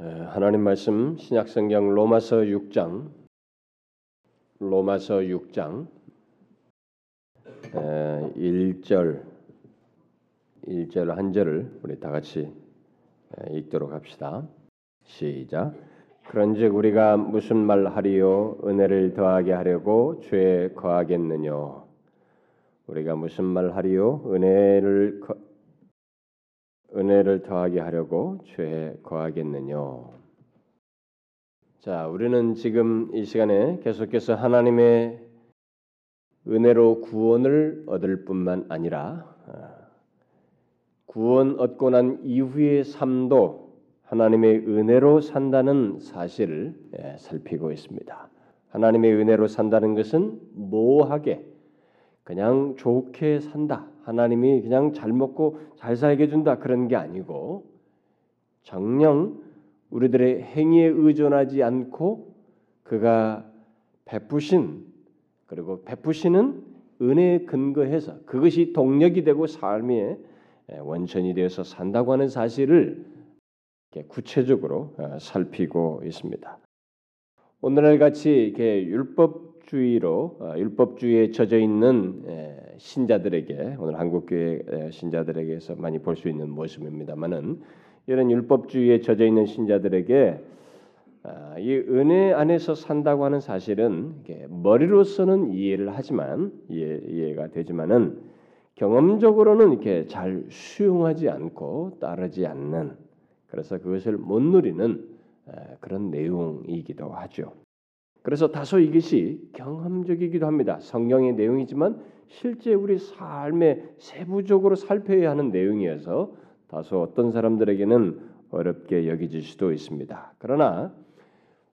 하나님 말씀 신약성경 로마서 6장. 로마서 6장. 1절 1절 한 절을 우리 다 같이 읽도록 합시다. 시작. 그런즉 우리가 무슨 말 하리요? 은혜를 더하게 하려고 죄에 거하겠느냐 우리가 무슨 말 하리요? 은혜를 은혜를 더하게 하려고 죄에 거하겠느냐. 자, 우리는 지금 이 시간에 계속해서 하나님의 은혜로 구원을 얻을 뿐만 아니라 아, 구원 얻고 난 이후의 삶도 하나님의 은혜로 산다는 사실을 예, 살피고 있습니다. 하나님의 은혜로 산다는 것은 모호하게 그냥 좋게 산다. 하나님이 그냥 잘 먹고 잘 살게 해 준다 그런 게 아니고 정령 우리들의 행위에 의존하지 않고 그가 베푸신 그리고 베푸시는 은혜에 근거해서 그것이 동력이 되고 삶의 원천이 되어서 산다고 하는 사실을 구체적으로 어, 살피고 있습니다. 오늘날 같이 이렇게 율법 주의로 어, 율법주의에 젖어 있는 신자들에게 오늘 한국교회 신자들에게서 많이 볼 수 있는 모습입니다만은 이런 율법주의에 젖어 있는 신자들에게 아, 이 은혜 안에서 산다고 하는 사실은 머리로서는 이해를 하지만 이해, 이해 가 되지만은 경험적으로는 이렇게 잘 수용하지 않고 따르지 않는 그래서 그것을 못 누리는 그런 내용이기도 하죠. 그래서 다소 이것이 경험적이기도 합니다. 성경의 내용이지만 실제 우리 삶에 세부적으로 살펴야 하는 내용이어서 다소 어떤 사람들에게는 어렵게 여겨질 수도 있습니다. 그러나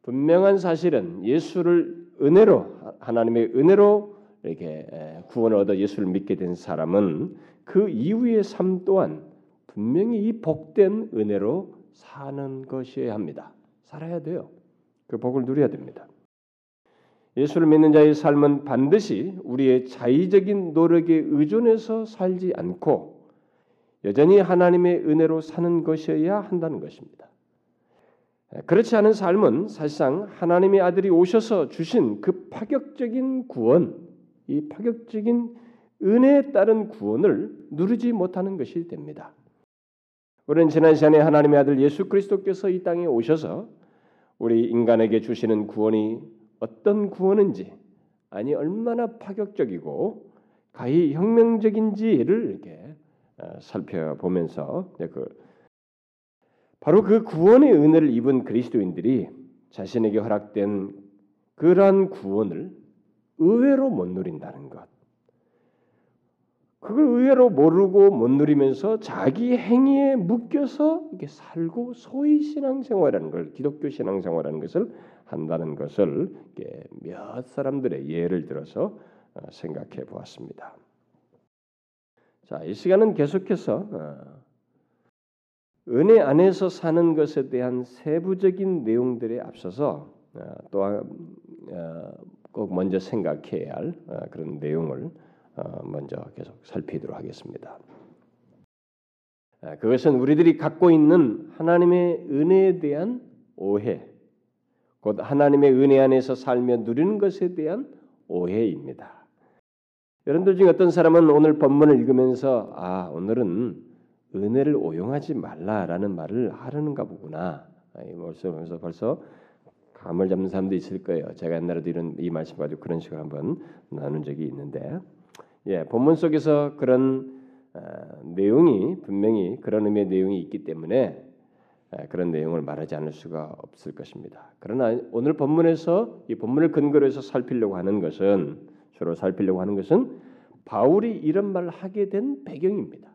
분명한 사실은 예수를 은혜로 하나님의 은혜로 이렇게 구원을 얻어 예수를 믿게 된 사람은 그 이후의 삶 또한 분명히 이 복된 은혜로 사는 것이어야 합니다. 살아야 돼요. 그 복을 누려야 됩니다. 예수를 믿는 자의 삶은 반드시 우리의 자의적인 노력에 의존해서 살지 않고 여전히 하나님의 은혜로 사는 것이어야 한다는 것입니다. 그렇지 않은 삶은 사실상 하나님의 아들이 오셔서 주신 그 파격적인 구원, 이 파격적인 은혜에 따른 구원을 누리지 못하는 것이 됩니다. 우리는 지난 시간에 하나님의 아들 예수 그리스도께서 이 땅에 오셔서 우리 인간에게 주시는 구원이 어떤 구원인지 아니 얼마나 파격적이고 가히 혁명적인지를 이렇게 어, 살펴보면서 그 바로 그 구원의 은혜를 입은 그리스도인들이 자신에게 허락된 그러한 구원을 의외로 못 누린다는 것. 그걸 의외로 모르고 못 누리면서 자기 행위에 묶여서 이렇게 살고 소위 신앙생활이라는 걸 기독교 신앙생활이라는 것을 한다는 것을 몇 사람들의 예를 들어서 어, 생각해 보았습니다. 자, 이 시간은 계속해서 어, 은혜 안에서 사는 것에 대한 세부적인 내용들에 앞서서 어, 또꼭 먼저 생각해야 할 그런 내용을 어, 먼저 계속 살피도록 하겠습니다. 아, 그것은 우리들이 갖고 있는 하나님의 은혜에 대한 오해, 곧 하나님의 은혜 안에서 살며 누리는 것에 대한 오해입니다. 여러분들 중에 어떤 사람은 오늘 본문을 읽으면서 아 오늘은 은혜를 오용하지 말라라는 말을 하려는가 보구나. 벌써 벌써 감을 잡는 사람도 있을 거예요. 제가 옛날에도 이런 이 말씀 가지고 그런 식으로 한번 나눈 적이 있는데 예, 본문 속에서 그런 어, 내용이 분명히 그런 의미의 내용이 있기 때문에 에, 그런 내용을 말하지 않을 수가 없을 것입니다. 그러나 오늘 본문에서 이 본문을 근거로 해서 살피려고 하는 것은 주로 살피려고 하는 것은 바울이 이런 말을 하게 된 배경입니다.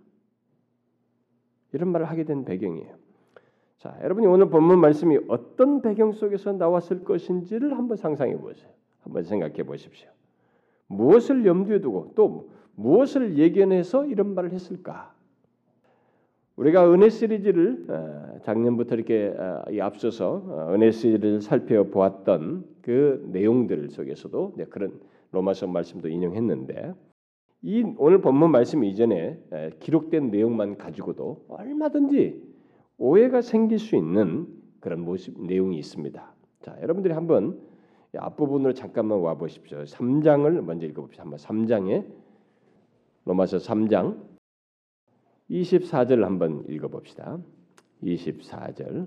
이런 말을 하게 된 배경이에요. 자, 여러분이 오늘 본문 말씀이 어떤 배경 속에서 나왔을 것인지를 한번 상상해 보세요. 한번 생각해 보십시오. 무엇을 염두에 두고 또 무엇을 예견해서 이런 말을 했을까? 우리가 은혜 시리즈를 어, 작년부터 이렇게 어, 앞서서 어, 은혜 시리즈를 살펴보았던 그 내용들 속에서도 그런 로마서 말씀도 인용했는데 이 오늘 본문 말씀 이전에 기록된 내용만 가지고도 얼마든지 오해가 생길 수 있는 그런 모습 내용이 있습니다. 자, 여러분들이 한번 앞부분으로 잠깐만 와 보십시오. 3장을 먼저 읽어 봅시다. 한번 3장에 로마서 3장 24절 한번 읽어 봅시다. 24절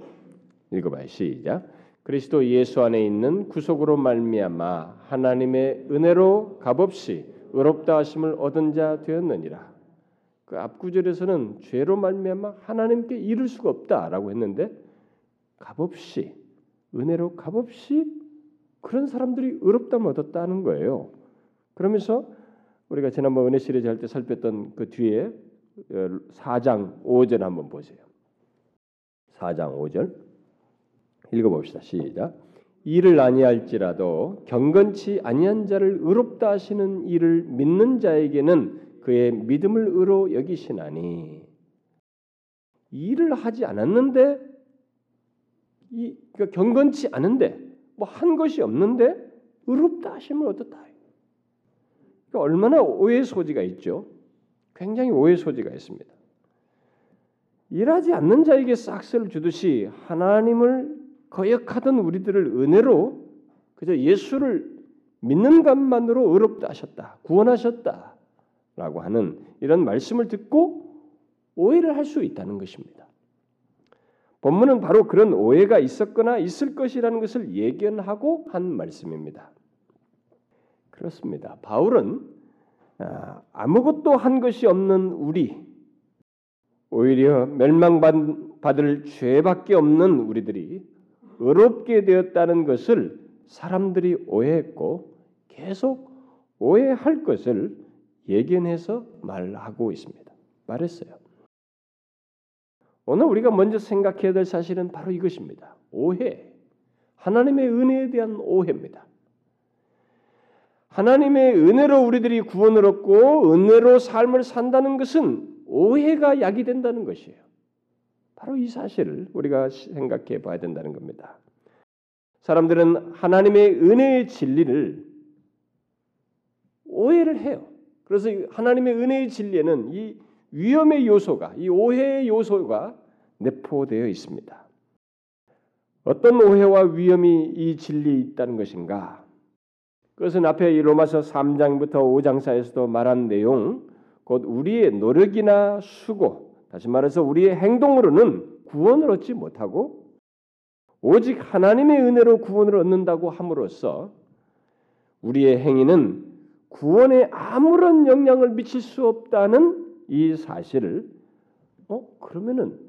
읽어봐요. 시작. 그리스도 예수 안에 있는 구속으로 말미암아 하나님의 은혜로 값없이 의롭다 하심을 얻은 자 되었느니라. 그 앞구절에서는 죄로 말미암아 하나님께 이를 수가 없다라고 했는데 값없이 은혜로 값없이 그런 사람들이 의롭다을 얻었다는 거예요. 그러면서 우리가 지난번 은혜 시리즈 할 때 살폈던 그 뒤에 4장 어, 5절 한번 보세요. 4장 5절 읽어봅시다. 시작. 이를 아니할지라도 경건치 아니한 자를 의롭다 하시는 이를 믿는 자에게는 그의 믿음을 의로 여기시나니 일을 하지 않았는데 이 그러니까 경건치 않은데 뭐 한 것이 없는데 의롭다 하심을 얻었다. 그러니까 얼마나 오해 소지가 있죠. 굉장히 오해 소지가 있습니다. 일하지 않는 자에게 싹스를 주듯이 하나님을 거역하던 우리들을 은혜로 그저 예수를 믿는 것만으로 의롭다 하셨다, 구원하셨다 라고 하는 이런 말씀을 듣고 오해를 할 수 있다는 것입니다. 본문은 바로 그런 오해가 있었거나 있을 것이라는 것을 예견하고 한 말씀입니다. 그렇습니다. 바울은 아, 아무것도 한 것이 없는 우리, 오히려 멸망받을 죄밖에 없는 우리들이 의롭게 되었다는 것을 사람들이 오해했고 계속 오해할 것을 예견해서 말하고 있습니다. 말했어요. 오늘 우리가 먼저 생각해야 될 사실은 바로 이것입니다. 오해. 하나님의 은혜에 대한 오해입니다. 하나님의 은혜로 우리들이 구원을 얻고 은혜로 삶을 산다는 것은 오해가 약이 된다는 것이에요. 바로 이 사실을 우리가 생각해 봐야 된다는 겁니다. 사람들은 하나님의 은혜의 진리를 오해를 해요. 그래서 하나님의 은혜의 진리에는 이 위험의 요소가, 이 오해의 요소가 내포되어 있습니다. 어떤 오해와 위험이 이 진리에 있다는 것인가? 그것은 앞에 이 로마서 3장부터 5장 사이에서도 말한 내용, 곧 우리의 노력이나 수고, 다시 말해서 우리의 행동으로는 구원을 얻지 못하고 오직 하나님의 은혜로 구원을 얻는다고 함으로써 우리의 행위는 구원에 아무런 영향을 미칠 수 없다는 이 사실을 어 그러면은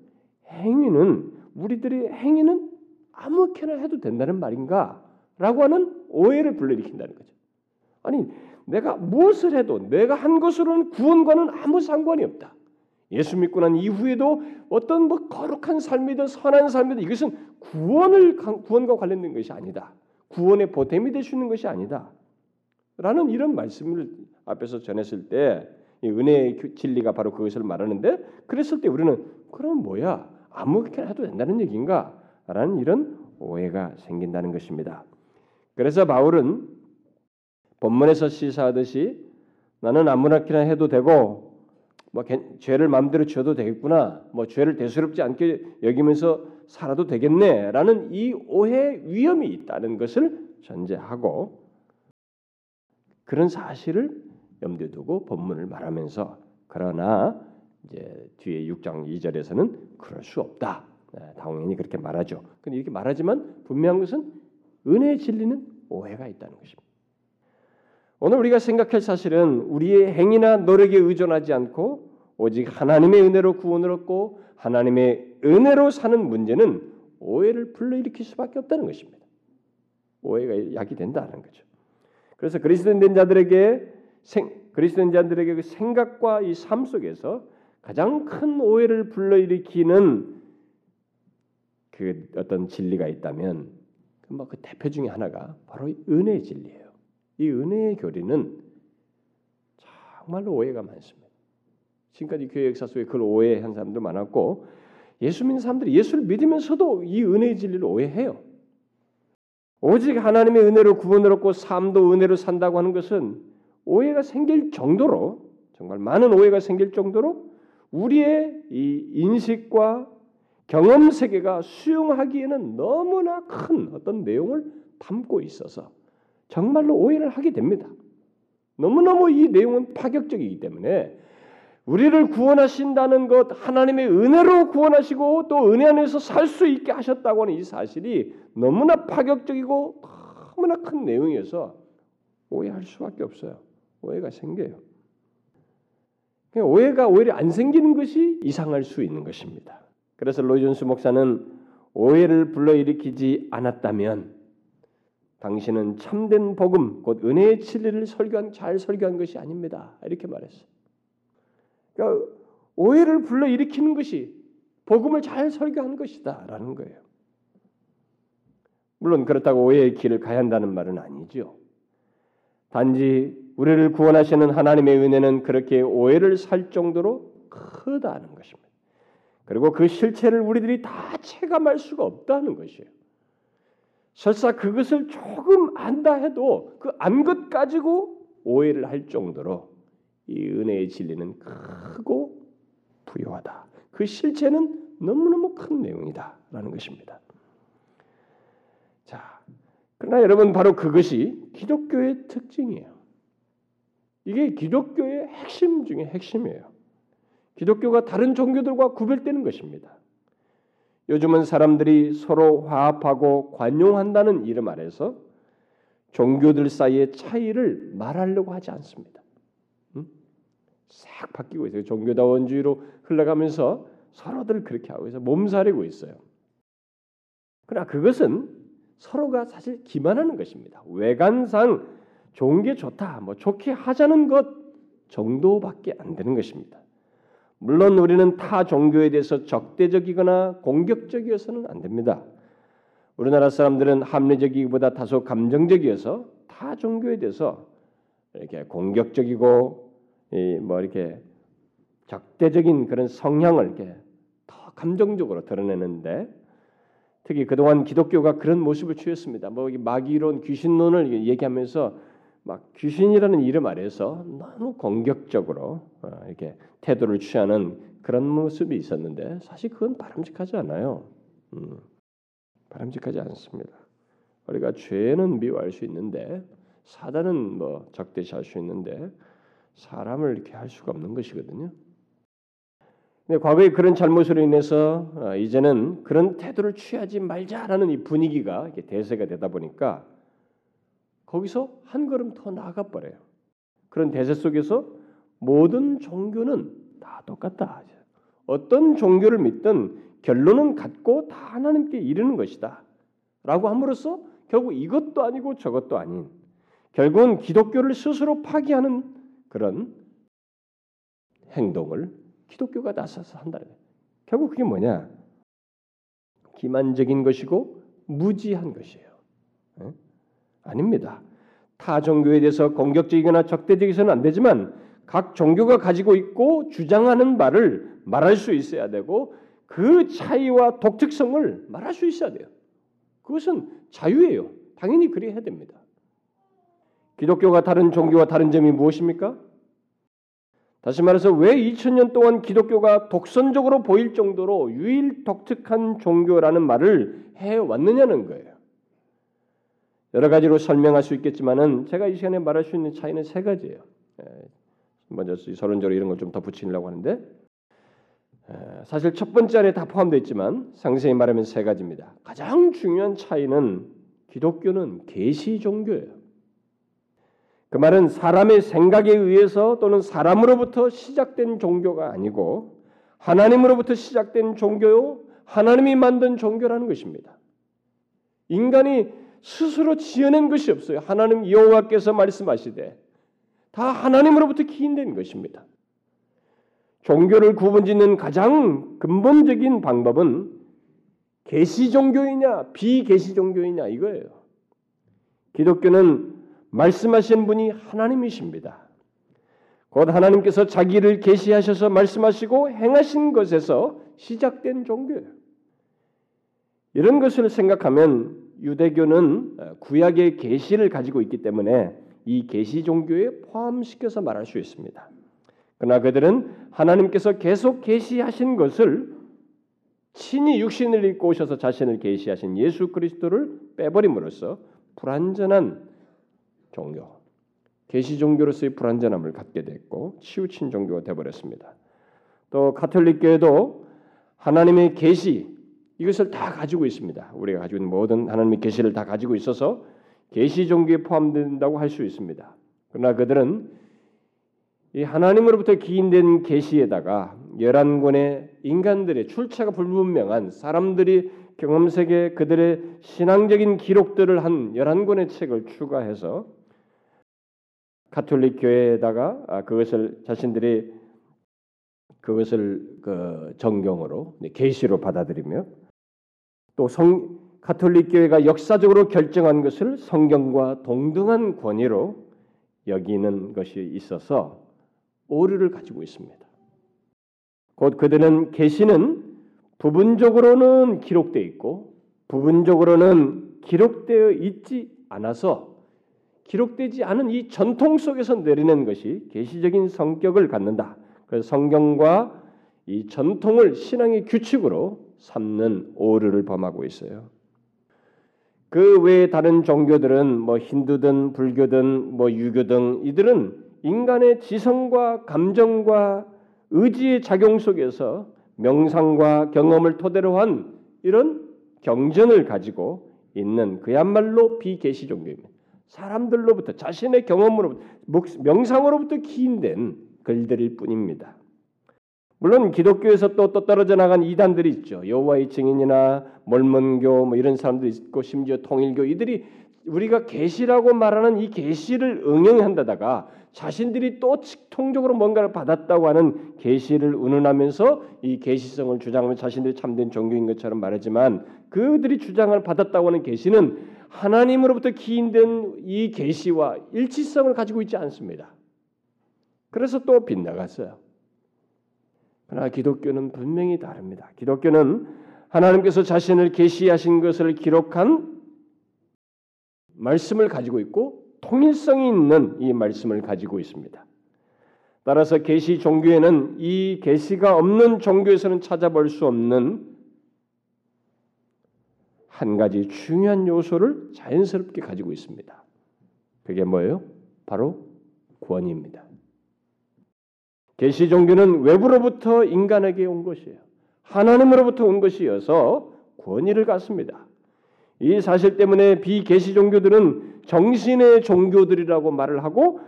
행위는 우리들의 행위는 아무렇게나 해도 된다는 말인가라고 하는 오해를 불러일으킨다는 거죠. 아니 내가 무엇을 해도 내가 한 것으로는 구원과는 아무 상관이 없다. 예수 믿고 난 이후에도 어떤 뭐 거룩한 삶이든 선한 삶이든 이것은 구원을 구원과 관련된 것이 아니다. 구원의 보탬이 될 수 있는 것이 아니다. 라는 이런 말씀을 앞에서 전했을 때 은혜의 진리가 바로 그것을 말하는데 그랬을 때 우리는 그럼 뭐야 아무렇게나 해도 된다는 얘기인가? 라는 이런 오해가 생긴다는 것입니다. 그래서 바울은 본문에서 시사하듯이 나는 아무렇게나 해도 되고 뭐 죄를 마음대로 지어도 되겠구나. 뭐 죄를 대수롭지 않게 여기면서 살아도 되겠네라는 이 오해 위험이 있다는 것을 전제하고 그런 사실을 염두에 두고 본문을 말하면서 그러나 이제 뒤에 6장 2절에서는 그럴 수 없다. 네, 당연히 그렇게 말하죠. 근데 이렇게 말하지만 분명한 것은 은혜의 진리는 오해가 있다는 것입니다. 오늘 우리가 생각할 사실은 우리의 행위나 노력에 의존하지 않고 오직 하나님의 은혜로 구원을 얻고 하나님의 은혜로 사는 문제는 오해를 불러일으킬 수밖에 없다는 것입니다. 오해가 약이 된다는 거죠. 그래서 그리스도인된 자들에게 생, 그리스도인 자들에게 그 생각과 이 삶 속에서 가장 큰 오해를 불러일으키는 그 어떤 진리가 있다면 뭐그 대표 중에 하나가 바로 은혜의 진리예요. 이 은혜의 교리는 정말로 오해가 많습니다. 지금까지 교회 역사 속에 그걸 오해한 사람도 많았고 예수 믿는 사람들이 예수를 믿으면서도 이 은혜의 진리를 오해해요. 오직 하나님의 은혜로 구원을 얻고 삶도 은혜로 산다고 하는 것은 오해가 생길 정도로 정말 많은 오해가 생길 정도로 우리의 이 인식과 경험 세계가 수용하기에는 너무나 큰 어떤 내용을 담고 있어서 정말로 오해를 하게 됩니다. 너무너무 이 내용은 파격적이기 때문에 우리를 구원하신다는 것, 하나님의 은혜로 구원하시고 또 은혜 안에서 살 수 있게 하셨다고 하는 이 사실이 너무나 파격적이고 너무나 큰 내용이어서 오해할 수밖에 없어요. 오해가 생겨요. 오해가 오히려 안 생기는 것이 이상할 수 있는 것입니다. 그래서 로이존스 목사는 오해를 불러일으키지 않았다면 당신은 참된 복음, 곧 은혜의 진리를 설교한 잘 설교한 것이 아닙니다. 이렇게 말했어요. 그러니까 오해를 불러 일으키는 것이 복음을 잘 설교한 것이다라는 거예요. 물론 그렇다고 오해의 길을 가야 한다는 말은 아니죠. 단지 우리를 구원하시는 하나님의 은혜는 그렇게 오해를 살 정도로 크다는 것입니다. 그리고 그 실체를 우리들이 다 체감할 수가 없다는 것이에요. 설사 그것을 조금 안다 해도 그 안 것 가지고 오해를 할 정도로 이 은혜의 진리는 크고 부유하다. 그 실체는 너무너무 큰 내용이다라는 것입니다. 자, 그러나 여러분 바로 그것이 기독교의 특징이에요. 이게 기독교의 핵심 중에 핵심이에요. 기독교가 다른 종교들과 구별되는 것입니다. 요즘은 사람들이 서로 화합하고 관용한다는 이름 아래서 종교들 사이의 차이를 말하려고 하지 않습니다. 음? 싹 바뀌고 있어요. 종교다원주의로 흘러가면서 서로들 그렇게 하고 있어 몸살이고 있어요. 그러나 그것은 서로가 사실 기만하는 것입니다. 외관상 좋은 게 좋다, 뭐 좋게 하자는 것 정도밖에 안 되는 것입니다. 물론 우리는 타 종교에 대해서 적대적이거나 공격적이어서는 안 됩니다. 우리나라 사람들은 합리적이기보다 다소 감정적이어서 타 종교에 대해서 이렇게 공격적이고 뭐 이렇게 적대적인 그런 성향을 이렇게 더 감정적으로 드러내는데 특히 그동안 기독교가 그런 모습을 취했습니다. 뭐 마귀론, 귀신론을 얘기하면서 막 귀신이라는 이름 아래서 너무 공격적으로 어, 이렇게 태도를 취하는 그런 모습이 있었는데 사실 그건 바람직하지 않아요. 음, 바람직하지 않습니다. 우리가 죄는 미워할 수 있는데 사단은 뭐 적대시할 수 있는데 사람을 이렇게 할 수가 없는 것이거든요. 근데 과거에 그런 잘못으로 인해서 어, 이제는 그런 태도를 취하지 말자라는 이 분위기가 대세가 되다 보니까 거기서 한 걸음 더 나아가 버려요. 그런 대세 속에서 모든 종교는 다 똑같다. 어떤 종교를 믿든 결론은 같고 다 하나님께 이르는 것이다. 라고 함으로써 결국 이것도 아니고 저것도 아닌 결국은 기독교를 스스로 파기하는 그런 행동을 기독교가 나서서 한다는 거예요. 결국 그게 뭐냐? 기만적인 것이고 무지한 것이에요. 아닙니다. 타 종교에 대해서 공격적이거나 적대적이서는 안 되지만 각 종교가 가지고 있고 주장하는 바를 말할 수 있어야 되고 그 차이와 독특성을 말할 수 있어야 돼요. 그것은 자유예요. 당연히 그래야 됩니다. 기독교가 다른 종교와 다른 점이 무엇입니까? 다시 말해서 왜 2000년 동안 기독교가 독선적으로 보일 정도로 유일 독특한 종교라는 말을 해 왔느냐는 거예요. 여러 가지로 설명할 수 있겠지만은 제가 이 시간에 말할 수 있는 차이는 세 가지예요. 예, 먼저 서론적으로 이런 걸 좀 덧붙이려고 하는데 예, 사실 첫 번째 안에 다 포함되어 있지만 상세히 말하면 세 가지입니다. 가장 중요한 차이는 기독교는 계시 종교예요. 그 말은 사람의 생각에 의해서 또는 사람으로부터 시작된 종교가 아니고 하나님으로부터 시작된 종교요 하나님이 만든 종교라는 것입니다. 인간이 스스로 지어낸 것이 없어요. 하나님 여호와께서 말씀하시되 다 하나님으로부터 기인된 것입니다. 종교를 구분짓는 가장 근본적인 방법은 계시 종교이냐 비계시 종교이냐 이거예요. 기독교는 말씀하신 분이 하나님이십니다. 곧 하나님께서 자기를 계시하셔서 말씀하시고 행하신 것에서 시작된 종교예요. 이런 것을 생각하면 유대교는 어, 구약의 계시를 가지고 있기 때문에 이 계시 종교에 포함시켜서 말할 수 있습니다. 그러나 그들은 하나님께서 계속 계시하신 것을 친히 육신을 입고 오셔서 자신을 계시하신 예수 그리스도를 빼버림으로써 불완전한 종교, 계시 종교로서의 불완전함을 갖게 됐고 치우친 종교가 되어버렸습니다. 또 카톨릭 교회도 하나님의 계시 이것을 다 가지고 있습니다. 우리가 가지고 있는 모든 하나님의 계시를 다 가지고 있어서 계시 종교에 포함된다고 할 수 있습니다. 그러나 그들은 이 하나님으로부터 기인된 계시에다가 열한 권의 인간들의 출처가 불분명한 사람들이 경험 세계 그들의 신앙적인 기록들을 한 열한 권의 책을 추가해서 가톨릭 교회에다가 아, 그것을 자신들이 그것을 그 정경으로 네, 계시로 받아들이며 또 성 가톨릭 교회가 역사적으로 결정한 것을 성경과 동등한 권위로 여기는 것이 있어서 오류를 가지고 있습니다. 곧 그들은 계시는 부분적으로는 기록되어 있고 부분적으로는 기록되어 있지 않아서 기록되지 않은 이 전통 속에서 내리는 것이 계시적인 성격을 갖는다. 그래서 성경과 이 전통을 신앙의 규칙으로 삼는 오류를 범하고 있어요. 그 외에 다른 종교들은 뭐 힌두든 불교든 뭐 유교든 이들은 인간의 지성과 감정과 의지의 작용 속에서 명상과 경험을 토대로 한 이런 경전을 가지고 있는 그야말로 비계시 종교입니다. 사람들로부터 자신의 경험으로부터 명상으로부터 기인된 글들일 뿐입니다. 물론 기독교에서 또, 또 떨어져 나간 이단들이 있죠. 여호와의 증인이나 몰몬교 뭐 이런 사람도 있고 심지어 통일교 이들이 우리가 계시라고 말하는 이 계시를 응용한다다가 자신들이 또 통적으로 뭔가를 받았다고 하는 계시를 운운하면서 이 계시성을 주장하면 자신들이 참된 종교인 것처럼 말하지만 그들이 주장을 받았다고 하는 계시는 하나님으로부터 기인된 이 계시와 일치성을 가지고 있지 않습니다. 그래서 또 빗나갔어요. 그러나 기독교는 분명히 다릅니다. 기독교는 하나님께서 자신을 계시하신 것을 기록한 말씀을 가지고 있고 통일성이 있는 이 말씀을 가지고 있습니다. 따라서 계시 종교에는 이 계시가 없는 종교에서는 찾아볼 수 없는 한 가지 중요한 요소를 자연스럽게 가지고 있습니다. 그게 뭐예요? 바로 권위입니다. 계시 종교는 외부로부터 인간에게 온 것이에요. 하나님으로부터 온 것이어서 권위를 갖습니다. 이 사실 때문에 비계시 종교들은 정신의 종교들이라고 말을 하고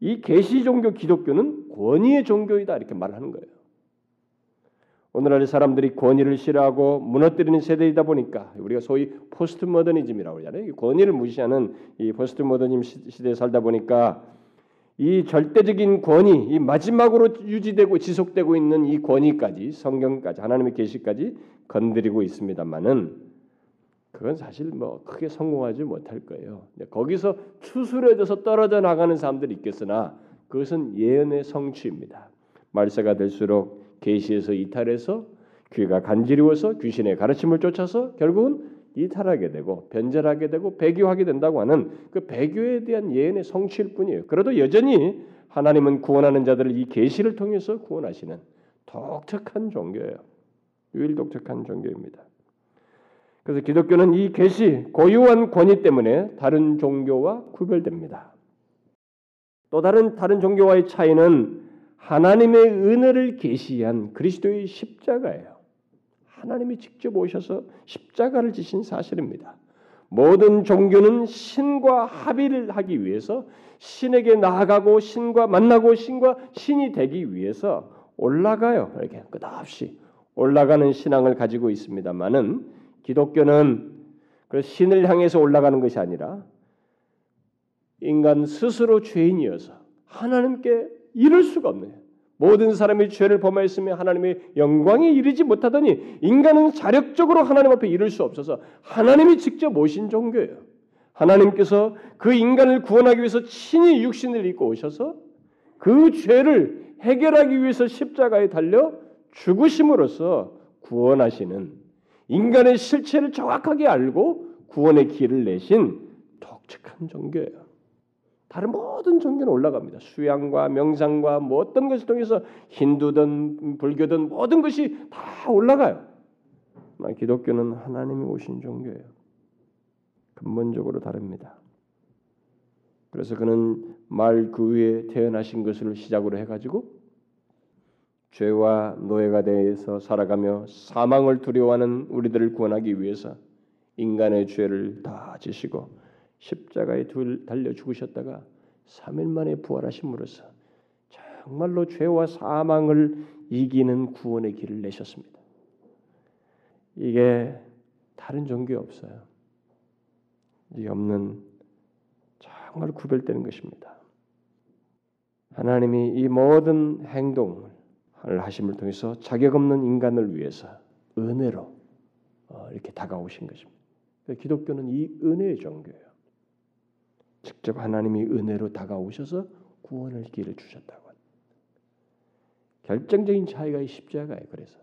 이 계시 종교 기독교는 권위의 종교이다 이렇게 말하는 거예요. 오늘날 사람들이 권위를 싫어하고 무너뜨리는 세대이다 보니까 우리가 소위 포스트 모더니즘이라고 하잖아요. 권위를 무시하는 이 포스트 모더니즘 시대에 살다 보니까 이 절대적인 권위, 이 마지막으로 유지되고 지속되고 있는 이 권위까지 성경까지 하나님의 계시까지 건드리고 있습니다만은 그건 사실 뭐 크게 성공하지 못할 거예요. 거기서 추스려져서 떨어져 나가는 사람들이 있겠으나 그것은 예언의 성취입니다. 말세가 될수록 계시에서 이탈해서 귀가 간지러워서 귀신의 가르침을 쫓아서 결국은 이탈하게 되고 변절하게 되고 배교하게 된다고 하는 그 배교에 대한 예언의 성취일 뿐이에요. 그래도 여전히 하나님은 구원하는 자들을 이 계시를 통해서 구원하시는 독특한 종교예요. 유일 독특한 종교입니다. 그래서 기독교는 이 계시 고유한 권위 때문에 다른 종교와 구별됩니다. 또 다른 다른 종교와의 차이는 하나님의 은혜를 계시한 그리스도의 십자가예요. 하나님이 직접 오셔서 십자가를 지신 사실입니다. 모든 종교는 신과 합의를 하기 위해서 신에게 나아가고 신과 만나고 신과 신이 되기 위해서 올라가요. 이렇게 끝없이 올라가는 신앙을 가지고 있습니다만은 기독교는 그 신을 향해서 올라가는 것이 아니라 인간 스스로 죄인이어서 하나님께 이룰 수가 없는 모든 사람이 죄를 범하였으며 하나님의 영광에 이르지 못하더니 인간은 자력적으로 하나님 앞에 이를 수 없어서 하나님이 직접 오신 종교예요. 하나님께서 그 인간을 구원하기 위해서 친히 육신을 입고 오셔서 그 죄를 해결하기 위해서 십자가에 달려 죽으심으로써 구원하시는 인간의 실체를 정확하게 알고 구원의 길을 내신 독특한 종교예요. 다른 모든 종교는 올라갑니다. 수양과 명상과 뭐 어떤 것을 통해서 힌두든 불교든 모든 것이 다 올라가요. 기독교는 하나님이 오신 종교예요. 근본적으로 다릅니다. 그래서 그는 말 그 위에 태어나신 것을 시작으로 해가지고 죄와 노예가 되어서 살아가며 사망을 두려워하는 우리들을 구원하기 위해서 인간의 죄를 다 지시고 십자가에 달려 죽으셨다가 3일 만에 부활하심으로써 정말로 죄와 사망을 이기는 구원의 길을 내셨습니다. 이게 다른 종교에 없어요. 이 없는 정말 구별되는 것입니다. 하나님이 이 모든 행동을 하심을 통해서 자격 없는 인간을 위해서 은혜로 어, 이렇게 다가오신 것입니다. 기독교는 이 은혜의 종교예요. 직접 하나님이 은혜로 다가오셔서 구원을 길을 주셨다고. 결정적인 차이가 이 십자가예요. 그래서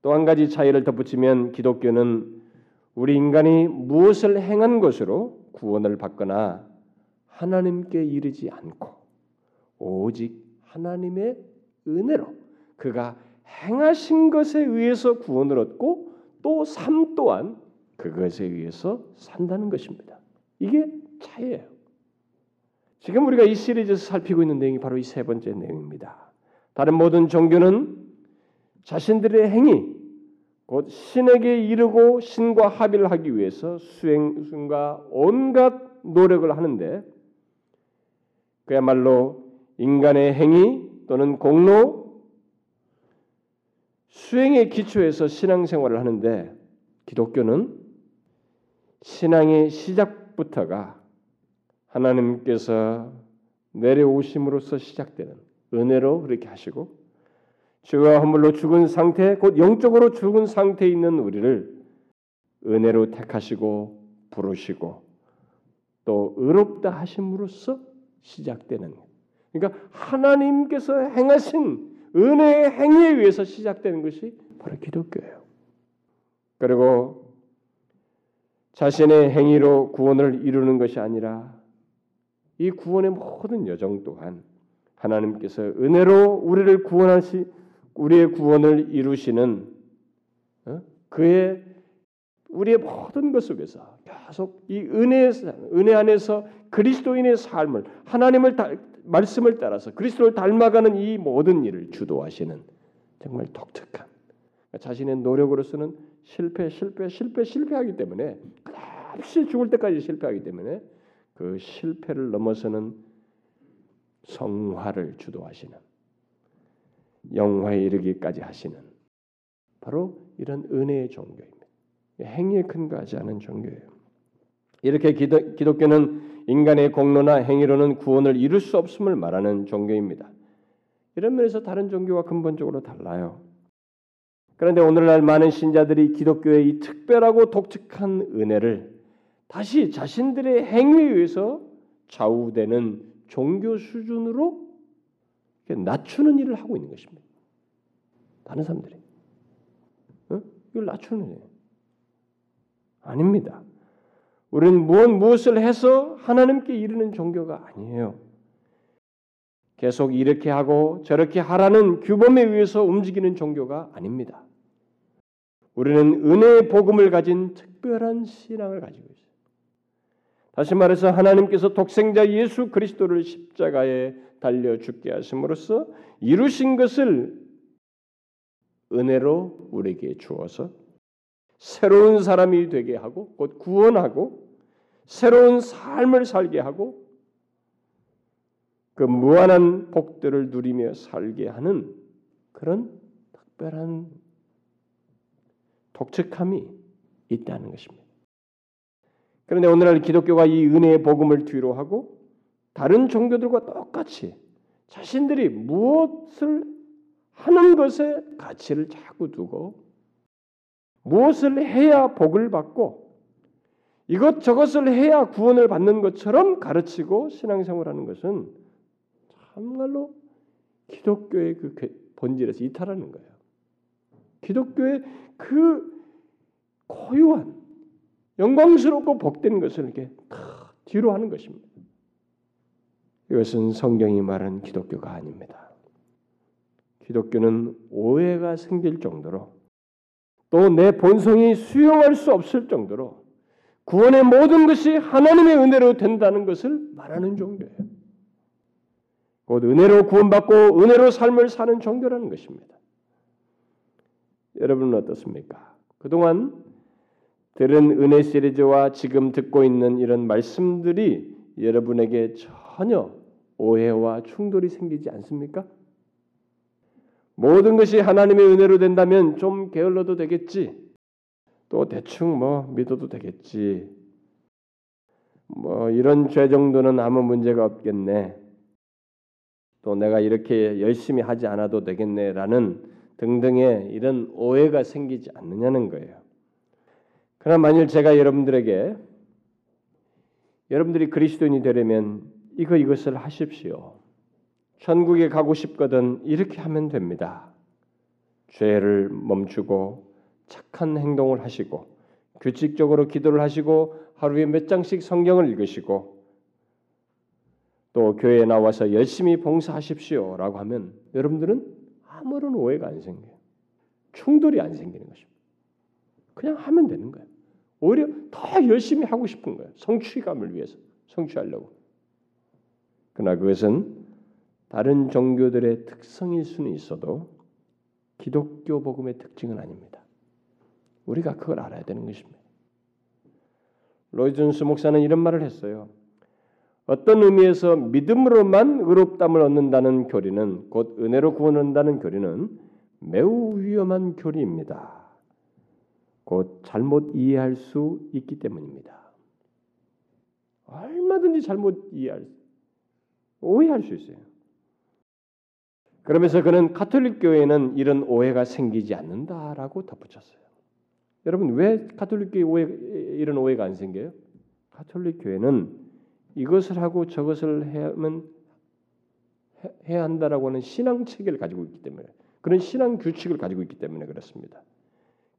또 한 가지 차이를 덧붙이면 기독교는 우리 인간이 무엇을 행한 것으로 구원을 받거나 하나님께 이르지 않고 오직 하나님의 은혜로 그가 행하신 것에 의해서 구원을 얻고 또 삶 또한 그것에 의해서 산다는 것입니다. 이게 차이예요. 지금 우리가 이 시리즈에서 살피고 있는 내용이 바로 이 세 번째 내용입니다. 다른 모든 종교는 자신들의 행위, 곧 신에게 이르고 신과 합의를 하기 위해서 수행과 온갖 노력을 하는데 그야말로 인간의 행위 또는 공로, 수행의 기초에서 신앙생활을 하는데 기독교는 신앙의 시작부터가 하나님께서 내려오심으로써 시작되는 은혜로 그렇게 하시고 죄와 허물로 죽은 상태, 곧 영적으로 죽은 상태에 있는 우리를 은혜로 택하시고 부르시고 또 의롭다 하심으로써 시작되는 그러니까 하나님께서 행하신 은혜의 행위에 의해서 시작되는 것이 바로 기독교예요. 그리고 자신의 행위로 구원을 이루는 것이 아니라 이 구원의 모든 여정 또한 하나님께서 은혜로 우리를 구원하시 우리의 구원을 이루시는 어? 그의 우리의 모든 것 속에서 계속 이 은혜 은혜 안에서 그리스도인의 삶을 하나님을 다, 말씀을 따라서 그리스도를 닮아가는 이 모든 일을 주도하시는 정말 독특한 자신의 노력으로서는 실패, 실패, 실패, 실패하기 때문에 끝없이 죽을 때까지 실패하기 때문에 그 실패를 넘어서는 성화를 주도하시는 영화에 이르기까지 하시는 바로 이런 은혜의 종교입니다. 행위에 근거하지 않은 종교예요. 이렇게 기도, 기독교는 인간의 공로나 행위로는 구원을 이룰 수 없음을 말하는 종교입니다. 이런 면에서 다른 종교와 근본적으로 달라요. 그런데 오늘날 많은 신자들이 기독교의 이 특별하고 독특한 은혜를 다시 자신들의 행위에 의해서 좌우되는 종교 수준으로 낮추는 일을 하고 있는 것입니다. 다른 사람들이 어? 이걸 낮추는 일 아닙니다. 우리는 무엇 무엇을 해서 하나님께 이르는 종교가 아니에요. 계속 이렇게 하고 저렇게 하라는 규범에 의해서 움직이는 종교가 아닙니다. 우리는 은혜의 복음을 가진 특별한 신앙을 가지고 있어요. 다시 말해서 하나님께서 독생자 예수 그리스도를 십자가에 달려 죽게 하심으로써 이루신 것을 은혜로 우리에게 주어서 새로운 사람이 되게 하고 곧 구원하고 새로운 삶을 살게 하고 그 무한한 복들을 누리며 살게 하는 그런 특별한 독특함이 있다는 것입니다. 그런데 오늘날 기독교가 이 은혜의 복음을 뒤로 하고 다른 종교들과 똑같이 자신들이 무엇을 하는 것에 가치를 자꾸 두고 무엇을 해야 복을 받고 이것 저것을 해야 구원을 받는 것처럼 가르치고 신앙생활하는 것은 참말로 기독교의 그 본질에서 이탈하는 거예요. 기독교의 그 고유한 영광스럽고 복된 것을 이렇게 뒤로 하는 것입니다. 이것은 성경이 말하는 기독교가 아닙니다. 기독교는 오해가 생길 정도로 또 내 본성이 수용할 수 없을 정도로 구원의 모든 것이 하나님의 은혜로 된다는 것을 말하는 종교예요. 곧 은혜로 구원받고 은혜로 삶을 사는 종교라는 것입니다. 여러분은 어떻습니까? 그동안 들은 은혜 시리즈와 지금 듣고 있는 이런 말씀들이 여러분에게 전혀 오해와 충돌이 생기지 않습니까? 모든 것이 하나님의 은혜로 된다면 좀 게을러도 되겠지. 또 대충 뭐 믿어도 되겠지. 뭐 이런 죄 정도는 아무 문제가 없겠네. 또 내가 이렇게 열심히 하지 않아도 되겠네라는 등등의 이런 오해가 생기지 않느냐는 거예요. 그러나 만일 제가 여러분들에게 여러분들이 그리스도인이 되려면 이거 이것을 하십시오. 천국에 가고 싶거든 이렇게 하면 됩니다. 죄를 멈추고 착한 행동을 하시고 규칙적으로 기도를 하시고 하루에 몇 장씩 성경을 읽으시고 또 교회에 나와서 열심히 봉사하십시오라고 하면 여러분들은 아무런 오해가 안 생겨요. 충돌이 안 생기는 것입니다. 그냥 하면 되는 거예요. 오히려 더 열심히 하고 싶은 거예요. 성취감을 위해서 성취하려고. 그러나 그것은 다른 종교들의 특성일 수는 있어도 기독교 복음의 특징은 아닙니다. 우리가 그걸 알아야 되는 것입니다. 로이존스 목사는 이런 말을 했어요. 어떤 의미에서 믿음으로만 의롭담을 얻는다는 교리는 곧 은혜로 구원한다는 교리는 매우 위험한 교리입니다. 곧 잘못 이해할 수 있기 때문입니다. 얼마든지 잘못 이해할 오해할 수 있어요. 그러면서 그는 카톨릭 교회는 이런 오해가 생기지 않는다라고 덧붙였어요. 여러분 왜 카톨릭 교회 오해, 이런 오해가 안 생겨요? 카톨릭 교회는 이것을 하고 저것을 해야만 해야 한다라고 하는 신앙 체계를 가지고 있기 때문에 그런 신앙 규칙을 가지고 있기 때문에 그렇습니다.